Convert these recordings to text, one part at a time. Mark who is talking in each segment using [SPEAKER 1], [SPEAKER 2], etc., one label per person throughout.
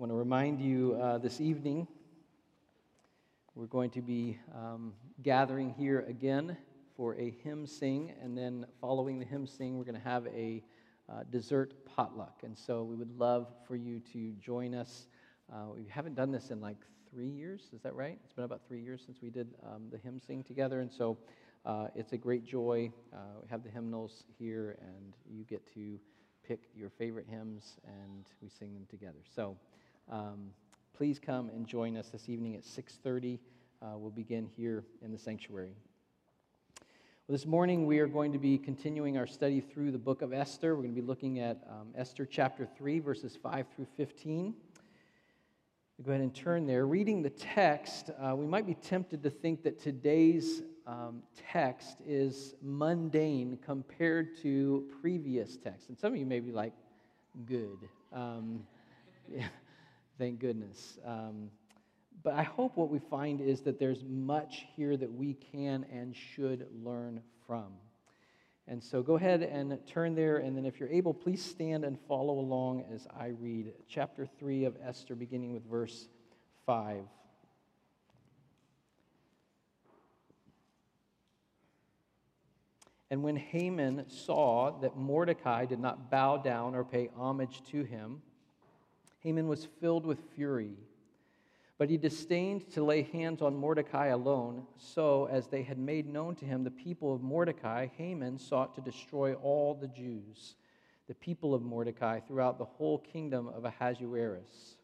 [SPEAKER 1] want to remind you uh, this evening we're going to be um, gathering here again for a hymn sing, and then following the hymn sing, we're going to have a uh, dessert potluck. And so we would love for you to join us. Uh, we haven't done this in like three years, is that right? It's been about three years since we did um, the hymn sing together, and so uh, it's a great joy. Uh, we have the hymnals here, and you get to pick your favorite hymns, and we sing them together. So um, please come and join us this evening at 6.30. Uh, we'll begin here in the sanctuary. Well, this morning we are going to be continuing our study through the book of Esther. We're going to be looking at um, Esther chapter 3, verses 5 through 15 go ahead and turn there. Reading the text, uh, we might be tempted to think that today's um, text is mundane compared to previous texts. And some of you may be like, good. Um, yeah, thank goodness. Um, but I hope what we find is that there's much here that we can and should learn from. And so go ahead and turn there, and then if you're able, please stand and follow along as I read chapter 3 of Esther, beginning with verse 5. And when Haman saw that Mordecai did not bow down or pay homage to him, Haman was filled with fury. But he disdained to lay hands on Mordecai alone. So, as they had made known to him the people of Mordecai, Haman sought to destroy all the Jews, the people of Mordecai, throughout the whole kingdom of Ahasuerus.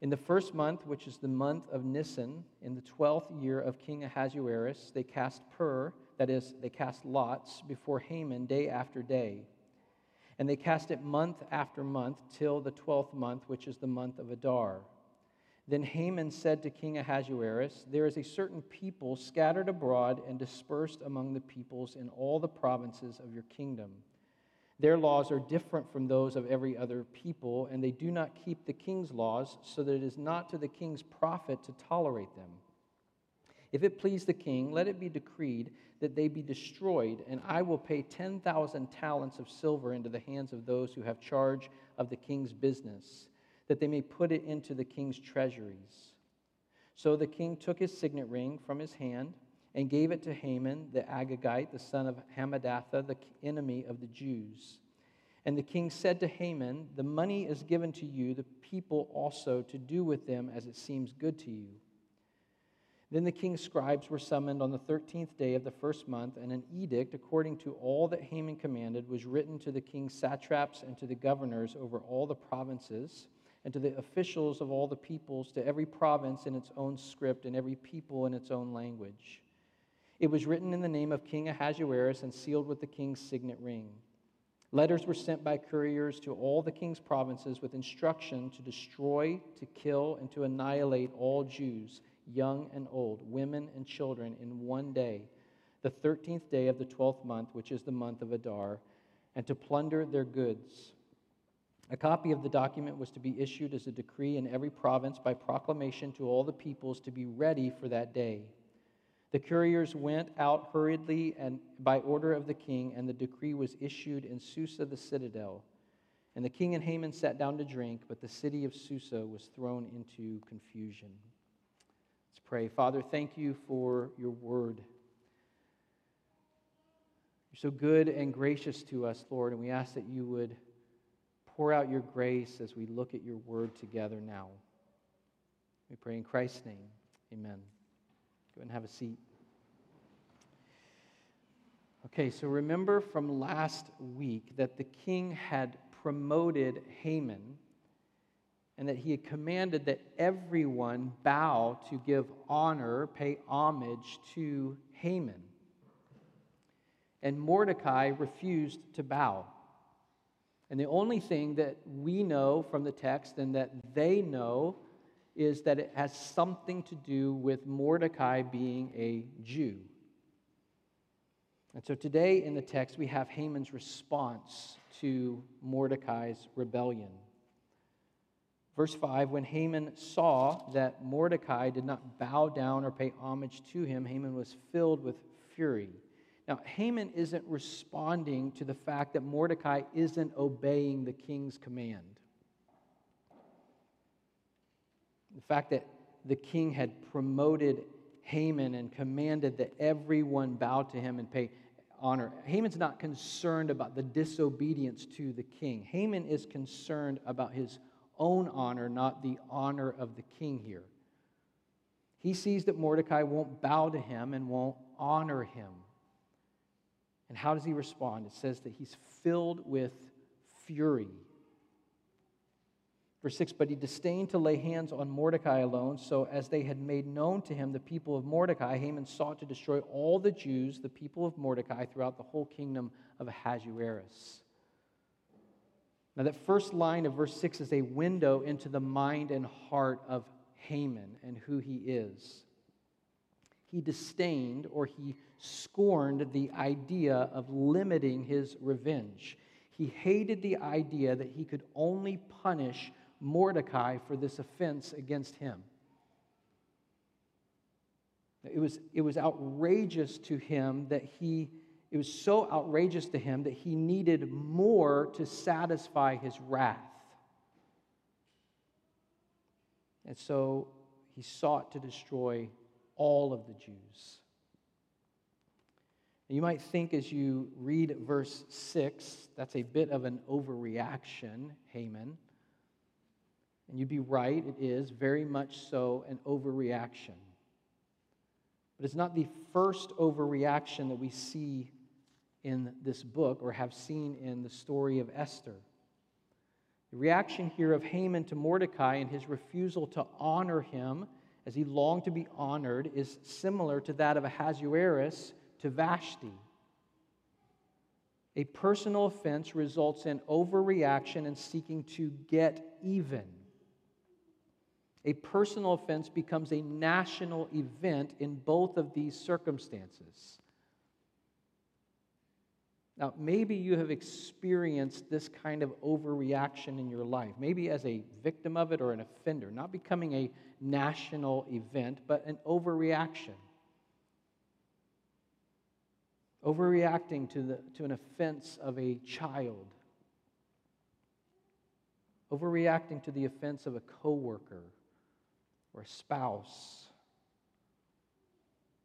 [SPEAKER 1] In the first month, which is the month of Nisan, in the twelfth year of King Ahasuerus, they cast pur, that is, they cast lots, before Haman day after day. And they cast it month after month till the twelfth month, which is the month of Adar. Then Haman said to King Ahasuerus, There is a certain people scattered abroad and dispersed among the peoples in all the provinces of your kingdom. Their laws are different from those of every other people, and they do not keep the king's laws, so that it is not to the king's profit to tolerate them. If it please the king, let it be decreed that they be destroyed, and I will pay 10,000 talents of silver into the hands of those who have charge of the king's business that they may put it into the king's treasuries. So the king took his signet ring from his hand and gave it to Haman the Agagite, the son of Hammedatha, the enemy of the Jews. And the king said to Haman, The money is given to you, the people also, to do with them as it seems good to you. Then the king's scribes were summoned on the thirteenth day of the first month, and an edict, according to all that Haman commanded, was written to the king's satraps and to the governors over all the provinces and to the officials of all the peoples, to every province in its own script, and every people in its own language. It was written in the name of King Ahasuerus and sealed with the king's signet ring. Letters were sent by couriers to all the king's provinces with instruction to destroy, to kill, and to annihilate all Jews, young and old, women and children, in one day, the thirteenth day of the twelfth month, which is the month of Adar, and to plunder their goods. A copy of the document was to be issued as a decree in every province by proclamation to all the peoples to be ready for that day. The couriers went out hurriedly and by order of the king, and the decree was issued in Susa the citadel. And the king and Haman sat down to drink, but the city of Susa was thrown into confusion. Pray. Father, thank you for your word. You're so good and gracious to us, Lord, and we ask that you would pour out your grace as we look at your word together now. We pray in Christ's name. Amen. Go and have a seat. Okay, so remember from last week that the king had promoted Haman and that he had commanded that everyone bow to give honor, pay homage to Haman. And Mordecai refused to bow. And the only thing that we know from the text and that they know is that it has something to do with Mordecai being a Jew. And so today in the text, we have Haman's response to Mordecai's rebellion. Verse 5 When Haman saw that Mordecai did not bow down or pay homage to him, Haman was filled with fury. Now, Haman isn't responding to the fact that Mordecai isn't obeying the king's command. The fact that the king had promoted Haman and commanded that everyone bow to him and pay honor. Haman's not concerned about the disobedience to the king. Haman is concerned about his own honor, not the honor of the king here. He sees that Mordecai won't bow to him and won't honor him. And how does he respond? It says that he's filled with fury. Verse 6 But he disdained to lay hands on Mordecai alone, so as they had made known to him the people of Mordecai, Haman sought to destroy all the Jews, the people of Mordecai, throughout the whole kingdom of Ahasuerus. Now, that first line of verse 6 is a window into the mind and heart of Haman and who he is. He disdained or he scorned the idea of limiting his revenge. He hated the idea that he could only punish Mordecai for this offense against him. It was, it was outrageous to him that he, it was so outrageous to him that he needed more to satisfy his wrath. And so he sought to destroy all of the Jews. You might think as you read verse 6, that's a bit of an overreaction, Haman. And you'd be right, it is very much so an overreaction. But it's not the first overreaction that we see in this book or have seen in the story of Esther. The reaction here of Haman to Mordecai and his refusal to honor him as he longed to be honored is similar to that of Ahasuerus to Vashti. A personal offense results in overreaction and seeking to get even a personal offense becomes a national event in both of these circumstances. Now, maybe you have experienced this kind of overreaction in your life, maybe as a victim of it or an offender, not becoming a national event, but an overreaction. Overreacting to, the, to an offense of a child, overreacting to the offense of a coworker or a spouse.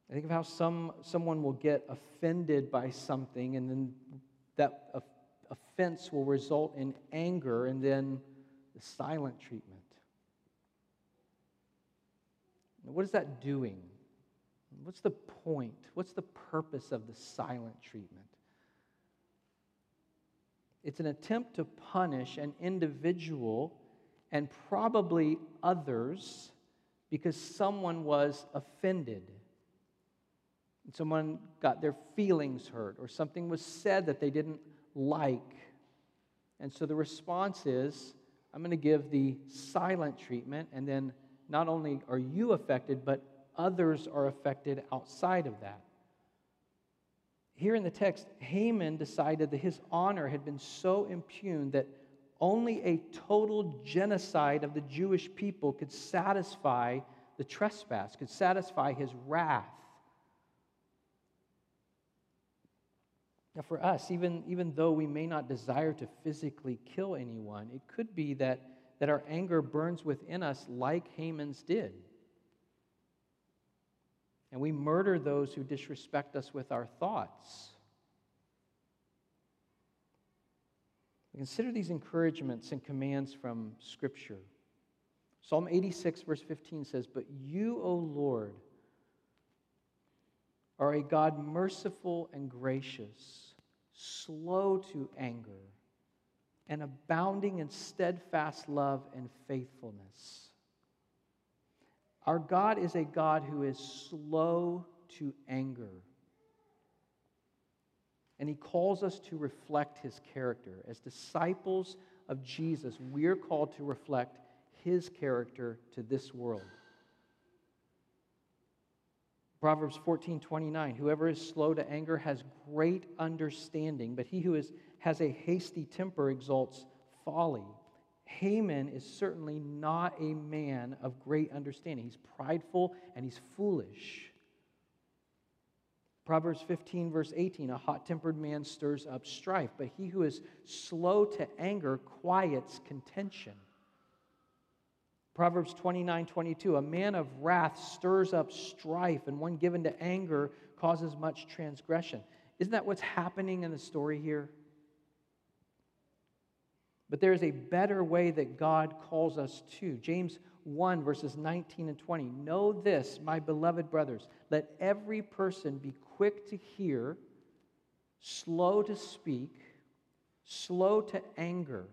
[SPEAKER 1] I think of how some, someone will get offended by something, and then that offense will result in anger and then the silent treatment. What is that doing? What's the point? What's the purpose of the silent treatment? It's an attempt to punish an individual and probably others because someone was offended. Someone got their feelings hurt, or something was said that they didn't like. And so the response is I'm going to give the silent treatment, and then not only are you affected, but others are affected outside of that. Here in the text, Haman decided that his honor had been so impugned that only a total genocide of the Jewish people could satisfy the trespass, could satisfy his wrath. Now, for us, even, even though we may not desire to physically kill anyone, it could be that, that our anger burns within us like Haman's did. And we murder those who disrespect us with our thoughts. Consider these encouragements and commands from Scripture. Psalm 86, verse 15 says, But you, O Lord, are a God merciful and gracious, slow to anger, and abounding in steadfast love and faithfulness. Our God is a God who is slow to anger. And he calls us to reflect his character. As disciples of Jesus, we're called to reflect his character to this world. Proverbs 14 29, whoever is slow to anger has great understanding, but he who is, has a hasty temper exalts folly. Haman is certainly not a man of great understanding. He's prideful and he's foolish. Proverbs 15, verse 18 A hot tempered man stirs up strife, but he who is slow to anger quiets contention. Proverbs 29 22, a man of wrath stirs up strife, and one given to anger causes much transgression. Isn't that what's happening in the story here? But there is a better way that God calls us to. James 1, verses 19 and 20. Know this, my beloved brothers, let every person be quick to hear, slow to speak, slow to anger.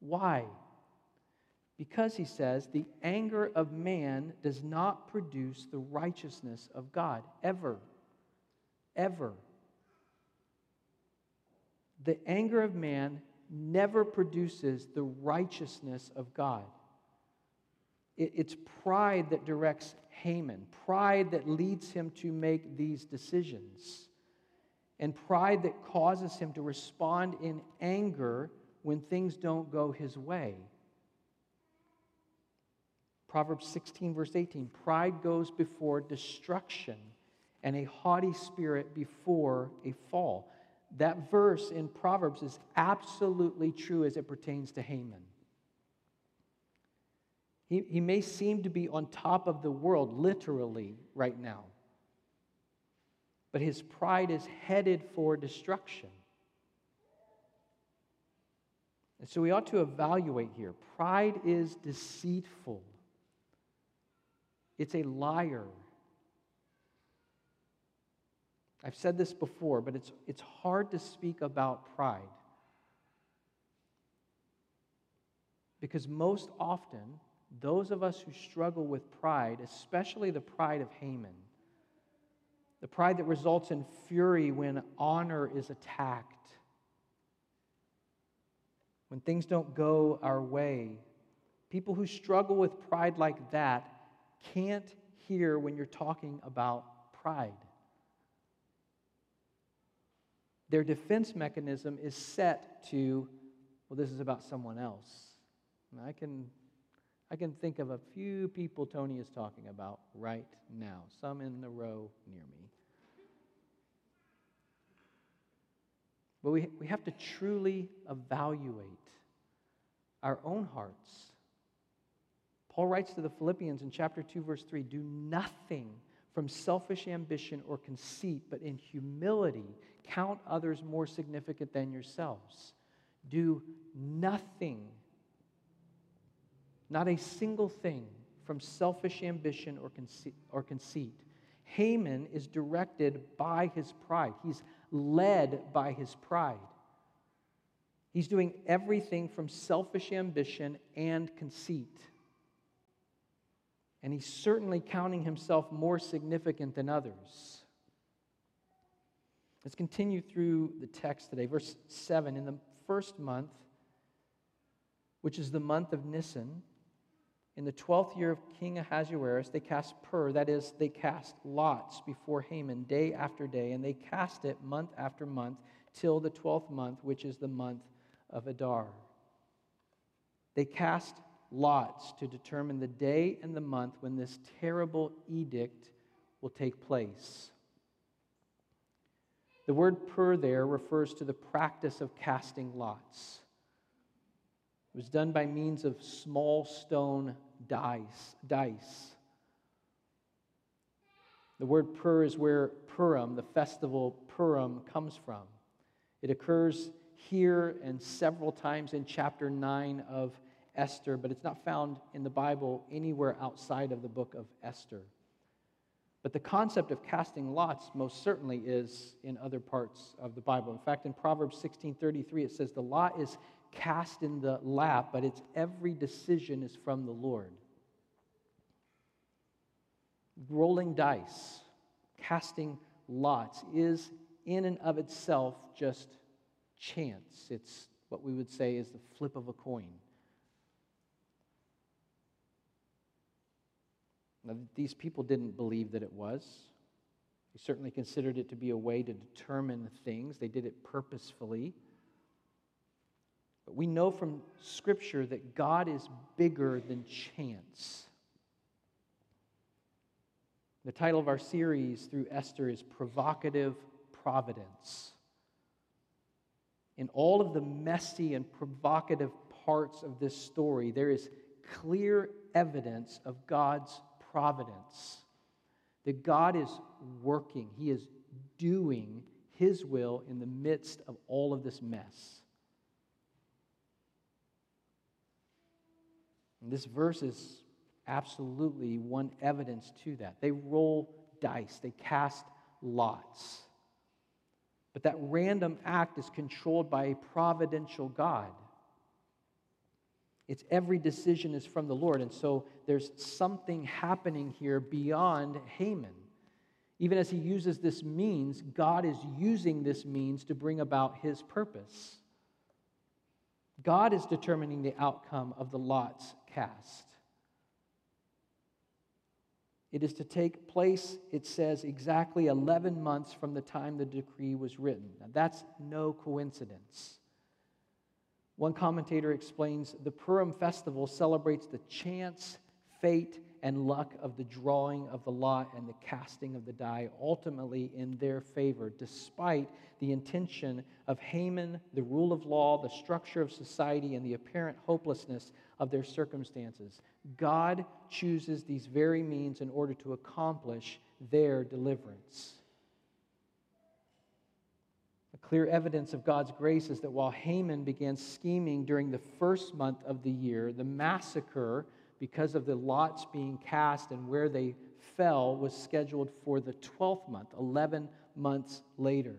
[SPEAKER 1] Why? Because, he says, the anger of man does not produce the righteousness of God, ever. Ever. The anger of man never produces the righteousness of God. It's pride that directs Haman, pride that leads him to make these decisions, and pride that causes him to respond in anger when things don't go his way. Proverbs 16, verse 18 Pride goes before destruction, and a haughty spirit before a fall. That verse in Proverbs is absolutely true as it pertains to Haman. He, he may seem to be on top of the world, literally, right now, but his pride is headed for destruction. And so we ought to evaluate here. Pride is deceitful, it's a liar. I've said this before, but it's, it's hard to speak about pride. Because most often, those of us who struggle with pride, especially the pride of Haman, the pride that results in fury when honor is attacked, when things don't go our way, people who struggle with pride like that can't hear when you're talking about pride. Their defense mechanism is set to, well, this is about someone else. And I can, I can think of a few people Tony is talking about right now, some in the row near me. But we, we have to truly evaluate our own hearts. Paul writes to the Philippians in chapter 2, verse 3 do nothing from selfish ambition or conceit, but in humility count others more significant than yourselves. Do nothing, not a single thing, from selfish ambition or conceit. Or conceit. Haman is directed by his pride, he's led by his pride. He's doing everything from selfish ambition and conceit. And he's certainly counting himself more significant than others. Let's continue through the text today. Verse 7 In the first month, which is the month of Nisan, in the twelfth year of King Ahasuerus, they cast pur, that is, they cast lots before Haman day after day, and they cast it month after month till the twelfth month, which is the month of Adar. They cast lots to determine the day and the month when this terrible edict will take place. The word pur there refers to the practice of casting lots. It was done by means of small stone dice. dice. The word pur is where Purim, the festival Purim, comes from. It occurs here and several times in chapter 9 of Esther, but it's not found in the Bible anywhere outside of the book of Esther. But the concept of casting lots most certainly is in other parts of the Bible. In fact, in Proverbs 16:33 it says the lot is cast in the lap, but its every decision is from the Lord. Rolling dice, casting lots is in and of itself just chance. It's what we would say is the flip of a coin. Now, these people didn't believe that it was. They certainly considered it to be a way to determine things, they did it purposefully. But we know from Scripture that God is bigger than chance. The title of our series through Esther is Provocative Providence. In all of the messy and provocative parts of this story, there is clear evidence of God's providence. That God is working, He is doing His will in the midst of all of this mess. And this verse is absolutely one evidence to that. They roll dice, they cast lots. But that random act is controlled by a providential God. It's every decision is from the Lord. And so there's something happening here beyond Haman. Even as he uses this means, God is using this means to bring about his purpose. God is determining the outcome of the lots cast. It is to take place, it says, exactly 11 months from the time the decree was written. Now, that's no coincidence. One commentator explains the Purim festival celebrates the chance, fate, and luck of the drawing of the lot and the casting of the die, ultimately in their favor, despite the intention of Haman, the rule of law, the structure of society, and the apparent hopelessness of their circumstances. God chooses these very means in order to accomplish their deliverance. Clear evidence of God's grace is that while Haman began scheming during the first month of the year, the massacre, because of the lots being cast and where they fell, was scheduled for the 12th month, 11 months later.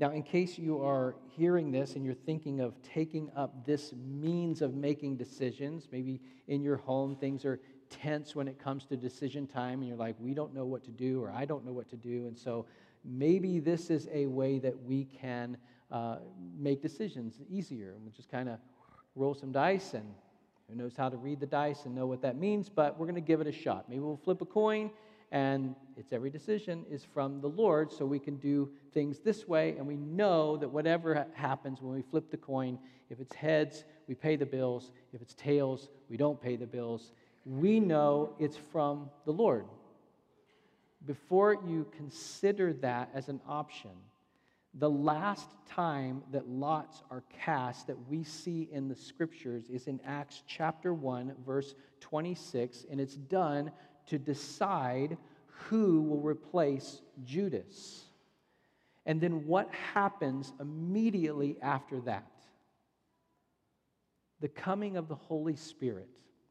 [SPEAKER 1] Now, in case you are hearing this and you're thinking of taking up this means of making decisions, maybe in your home things are tense when it comes to decision time, and you're like, we don't know what to do, or I don't know what to do. And so maybe this is a way that we can uh, make decisions easier. And we'll just kind of roll some dice, and who knows how to read the dice and know what that means, but we're going to give it a shot. Maybe we'll flip a coin and it's every decision is from the Lord, so we can do things this way, and we know that whatever happens when we flip the coin, if it's heads, we pay the bills, if it's tails, we don't pay the bills. We know it's from the Lord. Before you consider that as an option, the last time that lots are cast that we see in the scriptures is in Acts chapter 1, verse 26, and it's done to decide who will replace Judas. And then what happens immediately after that? The coming of the Holy Spirit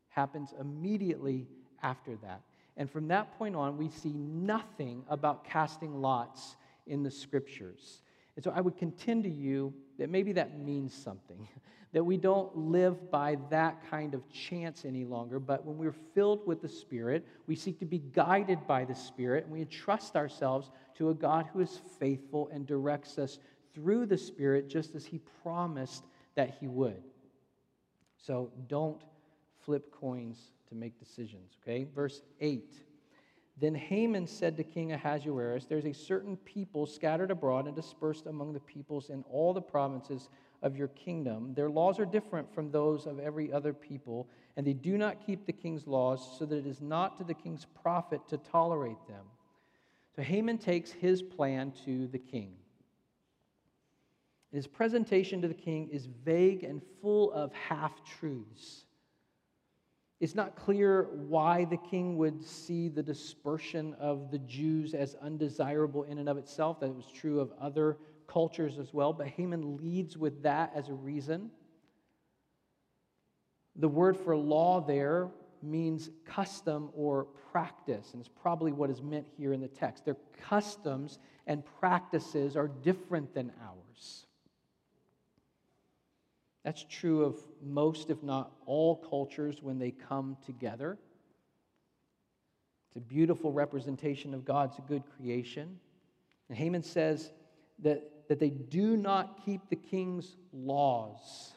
[SPEAKER 1] happens immediately after that. And from that point on, we see nothing about casting lots in the scriptures. And so I would contend to you that maybe that means something. that we don't live by that kind of chance any longer, but when we're filled with the Spirit, we seek to be guided by the Spirit, and we entrust ourselves to a God who is faithful and directs us through the Spirit just as He promised that He would. So don't flip coins to make decisions, okay? Verse 8. Then Haman said to King Ahasuerus, There's a certain people scattered abroad and dispersed among the peoples in all the provinces of your kingdom. Their laws are different from those of every other people, and they do not keep the king's laws, so that it is not to the king's profit to tolerate them. So Haman takes his plan to the king. His presentation to the king is vague and full of half truths. It's not clear why the king would see the dispersion of the Jews as undesirable in and of itself. That was true of other cultures as well, but Haman leads with that as a reason. The word for law there means custom or practice, and it's probably what is meant here in the text. Their customs and practices are different than ours. That's true of most, if not all, cultures when they come together. It's a beautiful representation of God's good creation. And Haman says that that they do not keep the king's laws.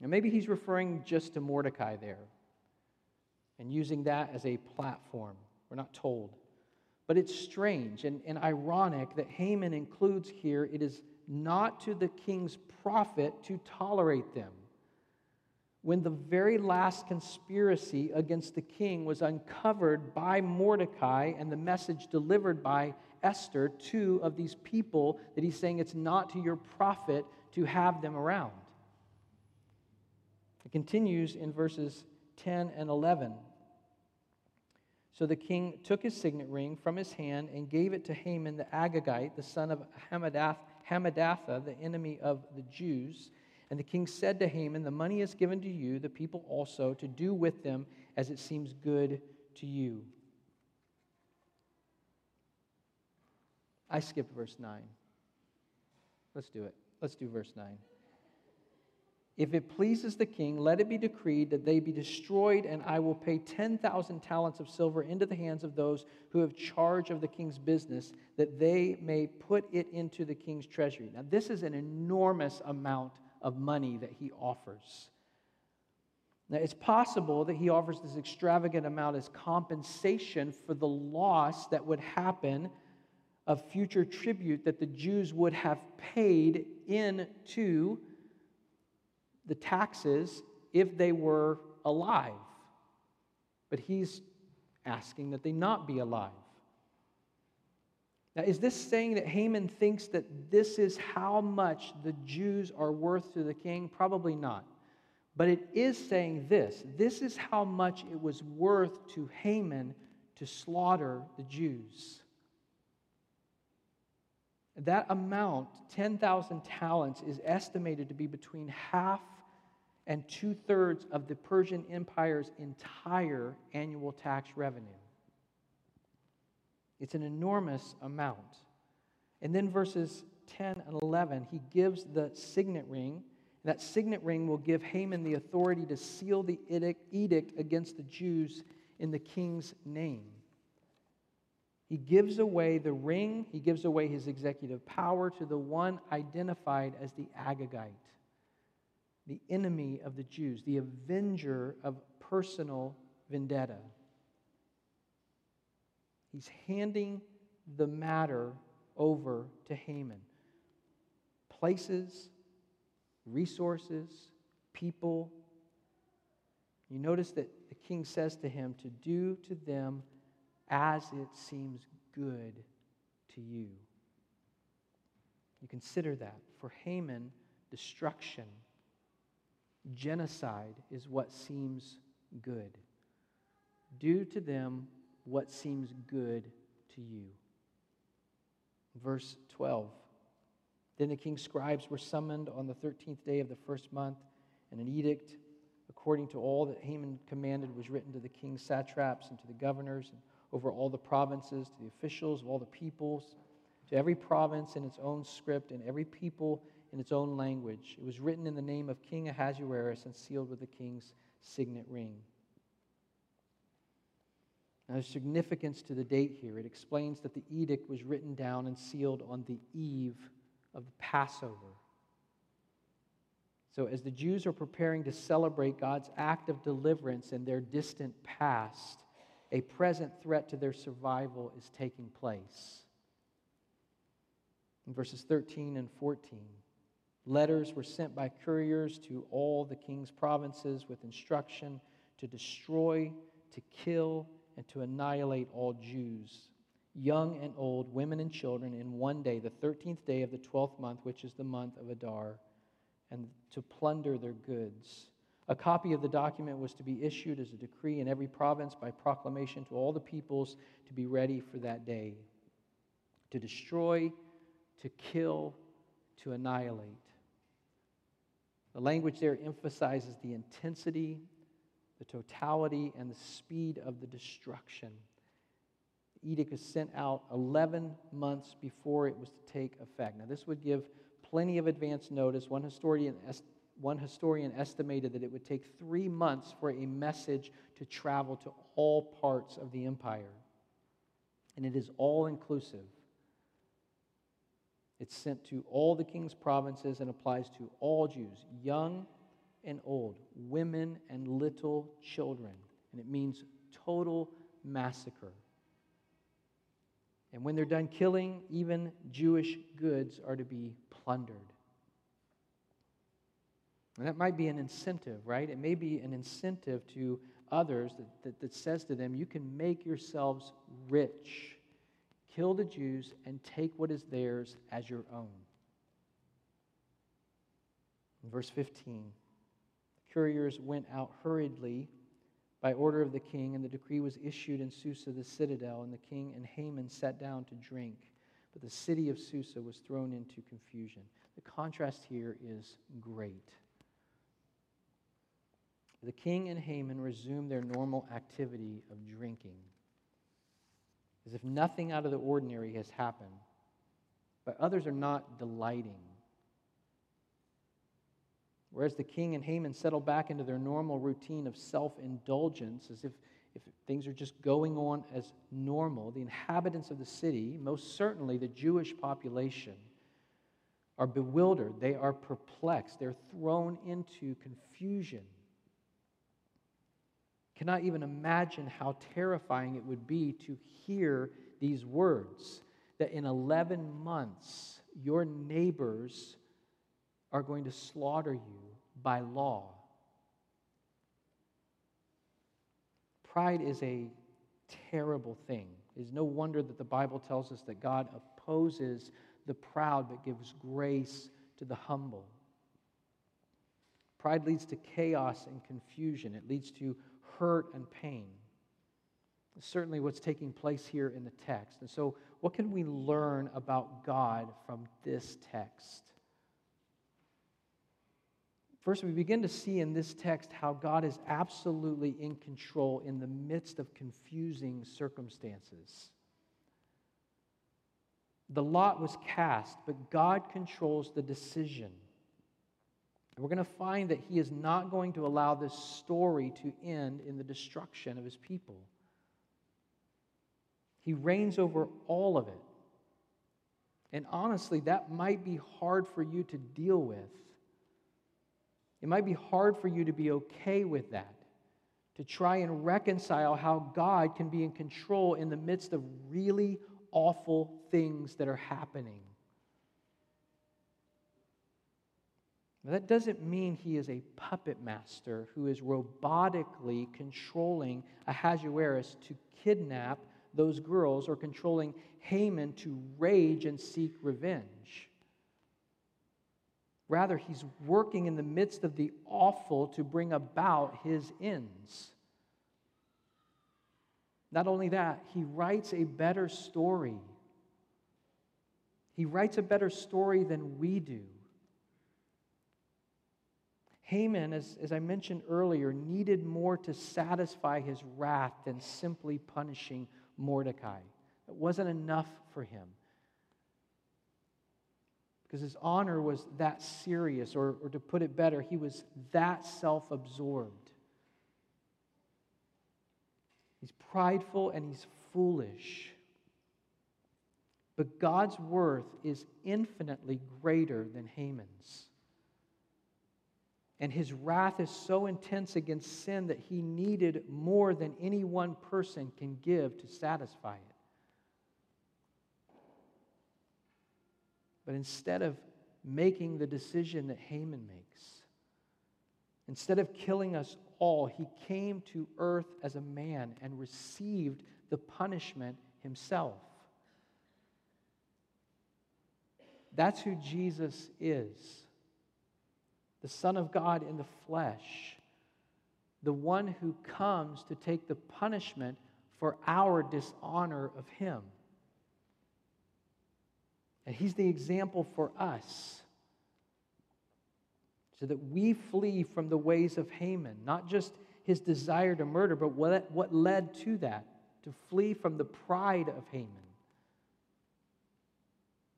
[SPEAKER 1] And maybe he's referring just to Mordecai there and using that as a platform. We're not told. But it's strange and, and ironic that Haman includes here it is not to the king's profit to tolerate them. When the very last conspiracy against the king was uncovered by Mordecai and the message delivered by Esther two of these people that he's saying it's not to your profit to have them around. It continues in verses 10 and 11. So the king took his signet ring from his hand and gave it to Haman the Agagite, the son of Hammedatha, Hammedatha, the enemy of the Jews. And the king said to Haman, The money is given to you, the people also, to do with them as it seems good to you. I skipped verse 9. Let's do it. Let's do verse 9. If it pleases the king, let it be decreed that they be destroyed, and I will pay 10,000 talents of silver into the hands of those who have charge of the king's business, that they may put it into the king's treasury. Now, this is an enormous amount of money that he offers. Now, it's possible that he offers this extravagant amount as compensation for the loss that would happen of future tribute that the Jews would have paid into the taxes if they were alive. But he's asking that they not be alive. Now, is this saying that Haman thinks that this is how much the Jews are worth to the king? Probably not. But it is saying this this is how much it was worth to Haman to slaughter the Jews. That amount, 10,000 talents, is estimated to be between half and two thirds of the Persian Empire's entire annual tax revenue. It's an enormous amount. And then verses 10 and 11, he gives the signet ring. That signet ring will give Haman the authority to seal the edict against the Jews in the king's name. He gives away the ring, he gives away his executive power to the one identified as the Agagite the enemy of the Jews, the avenger of personal vendetta. He's handing the matter over to Haman. Places, resources, people. You notice that the king says to him to do to them as it seems good to you. You consider that. For Haman, destruction Genocide is what seems good. Do to them what seems good to you. Verse 12 Then the king's scribes were summoned on the 13th day of the first month, and an edict according to all that Haman commanded was written to the king's satraps and to the governors and over all the provinces, to the officials of all the peoples, to every province in its own script, and every people in its own language. It was written in the name of King Ahasuerus and sealed with the king's signet ring. Now, there's significance to the date here. It explains that the edict was written down and sealed on the eve of the Passover. So, as the Jews are preparing to celebrate God's act of deliverance in their distant past, a present threat to their survival is taking place. In verses 13 and 14, Letters were sent by couriers to all the king's provinces with instruction to destroy, to kill, and to annihilate all Jews, young and old, women and children, in one day, the 13th day of the 12th month, which is the month of Adar, and to plunder their goods. A copy of the document was to be issued as a decree in every province by proclamation to all the peoples to be ready for that day, to destroy, to kill, to annihilate. The language there emphasizes the intensity, the totality, and the speed of the destruction. The edict is sent out 11 months before it was to take effect. Now, this would give plenty of advance notice. One historian, one historian estimated that it would take three months for a message to travel to all parts of the empire. And it is all inclusive. It's sent to all the king's provinces and applies to all Jews, young and old, women and little children. And it means total massacre. And when they're done killing, even Jewish goods are to be plundered. And that might be an incentive, right? It may be an incentive to others that, that, that says to them, you can make yourselves rich kill the Jews, and take what is theirs as your own. In verse 15, the couriers went out hurriedly by order of the king, and the decree was issued in Susa, the citadel, and the king and Haman sat down to drink. But the city of Susa was thrown into confusion. The contrast here is great. The king and Haman resumed their normal activity of drinking, as if nothing out of the ordinary has happened. But others are not delighting. Whereas the king and Haman settle back into their normal routine of self indulgence, as if, if things are just going on as normal, the inhabitants of the city, most certainly the Jewish population, are bewildered. They are perplexed. They're thrown into confusion. Cannot even imagine how terrifying it would be to hear these words that in 11 months your neighbors are going to slaughter you by law. Pride is a terrible thing. It is no wonder that the Bible tells us that God opposes the proud but gives grace to the humble. Pride leads to chaos and confusion, it leads to hurt and pain. It's certainly what's taking place here in the text. And so, what can we learn about God from this text? First, we begin to see in this text how God is absolutely in control in the midst of confusing circumstances. The lot was cast, but God controls the decision. And we're going to find that He is not going to allow this story to end in the destruction of His people. He reigns over all of it. And honestly, that might be hard for you to deal with. It might be hard for you to be okay with that, to try and reconcile how God can be in control in the midst of really awful things that are happening. Now, that doesn't mean he is a puppet master who is robotically controlling Ahasuerus to kidnap those girls or controlling Haman to rage and seek revenge. Rather, he's working in the midst of the awful to bring about his ends. Not only that, he writes a better story. He writes a better story than we do. Haman, as, as I mentioned earlier, needed more to satisfy his wrath than simply punishing Mordecai. It wasn't enough for him because his honor was that serious, or, or to put it better, he was that self absorbed. He's prideful and he's foolish. But God's worth is infinitely greater than Haman's. And his wrath is so intense against sin that he needed more than any one person can give to satisfy it. But instead of making the decision that Haman makes, instead of killing us all, he came to earth as a man and received the punishment himself. That's who Jesus is the Son of God in the flesh, the one who comes to take the punishment for our dishonor of him. And he's the example for us. So that we flee from the ways of Haman, not just his desire to murder, but what, what led to that, to flee from the pride of Haman.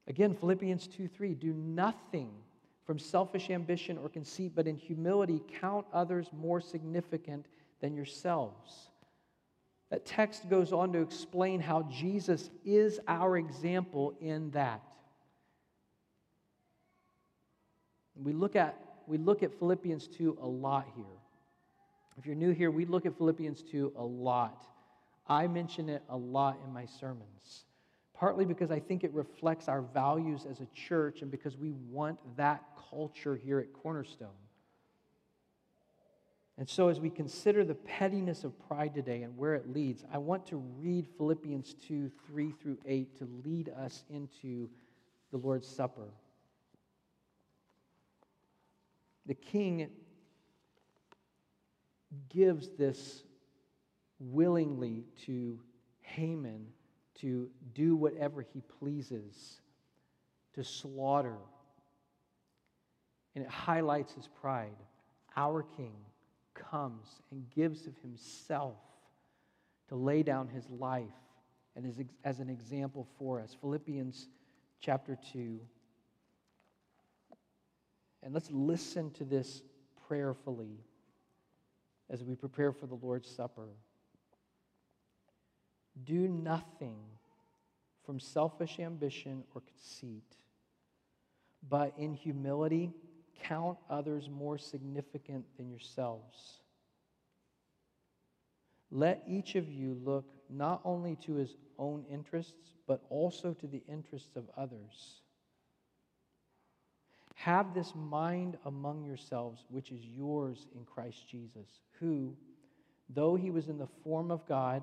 [SPEAKER 1] Again, Philippians 2 3 do nothing from selfish ambition or conceit, but in humility count others more significant than yourselves. That text goes on to explain how Jesus is our example in that. We look at we look at Philippians 2 a lot here. If you're new here, we look at Philippians 2 a lot. I mention it a lot in my sermons, partly because I think it reflects our values as a church and because we want that culture here at Cornerstone. And so, as we consider the pettiness of pride today and where it leads, I want to read Philippians 2 3 through 8 to lead us into the Lord's Supper the king gives this willingly to Haman to do whatever he pleases, to slaughter. And it highlights his pride. Our king comes and gives of himself to lay down his life and as, as an example for us. Philippians chapter 2. And let's listen to this prayerfully as we prepare for the Lord's Supper. Do nothing from selfish ambition or conceit, but in humility count others more significant than yourselves. Let each of you look not only to his own interests, but also to the interests of others. Have this mind among yourselves, which is yours in Christ Jesus, who, though he was in the form of God,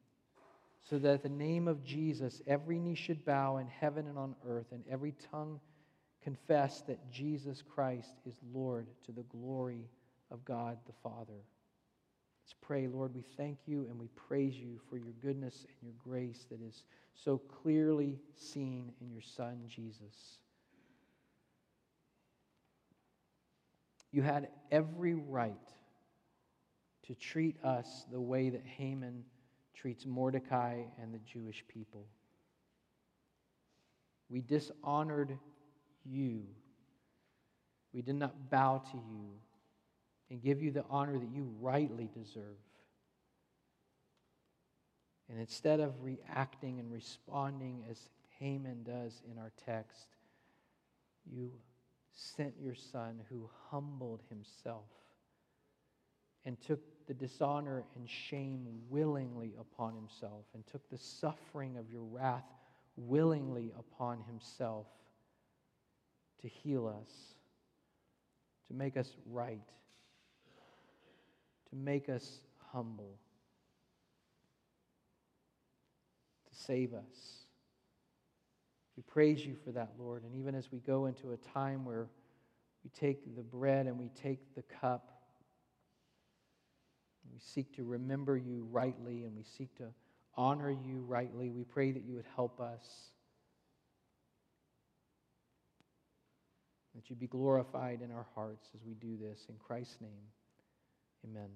[SPEAKER 1] so that at the name of Jesus, every knee should bow in heaven and on earth, and every tongue confess that Jesus Christ is Lord to the glory of God the Father. Let's pray, Lord. We thank you and we praise you for your goodness and your grace that is so clearly seen in your Son, Jesus. You had every right to treat us the way that Haman treats Mordecai and the Jewish people. We dishonored you. We did not bow to you and give you the honor that you rightly deserve. And instead of reacting and responding as Haman does in our text, you sent your son who humbled himself and took the dishonor and shame willingly upon himself and took the suffering of your wrath willingly upon himself to heal us, to make us right, to make us humble, to save us. We praise you for that, Lord. And even as we go into a time where we take the bread and we take the cup, we seek to remember you rightly and we seek to honor you rightly. We pray that you would help us, that you'd be glorified in our hearts as we do this. In Christ's name, amen.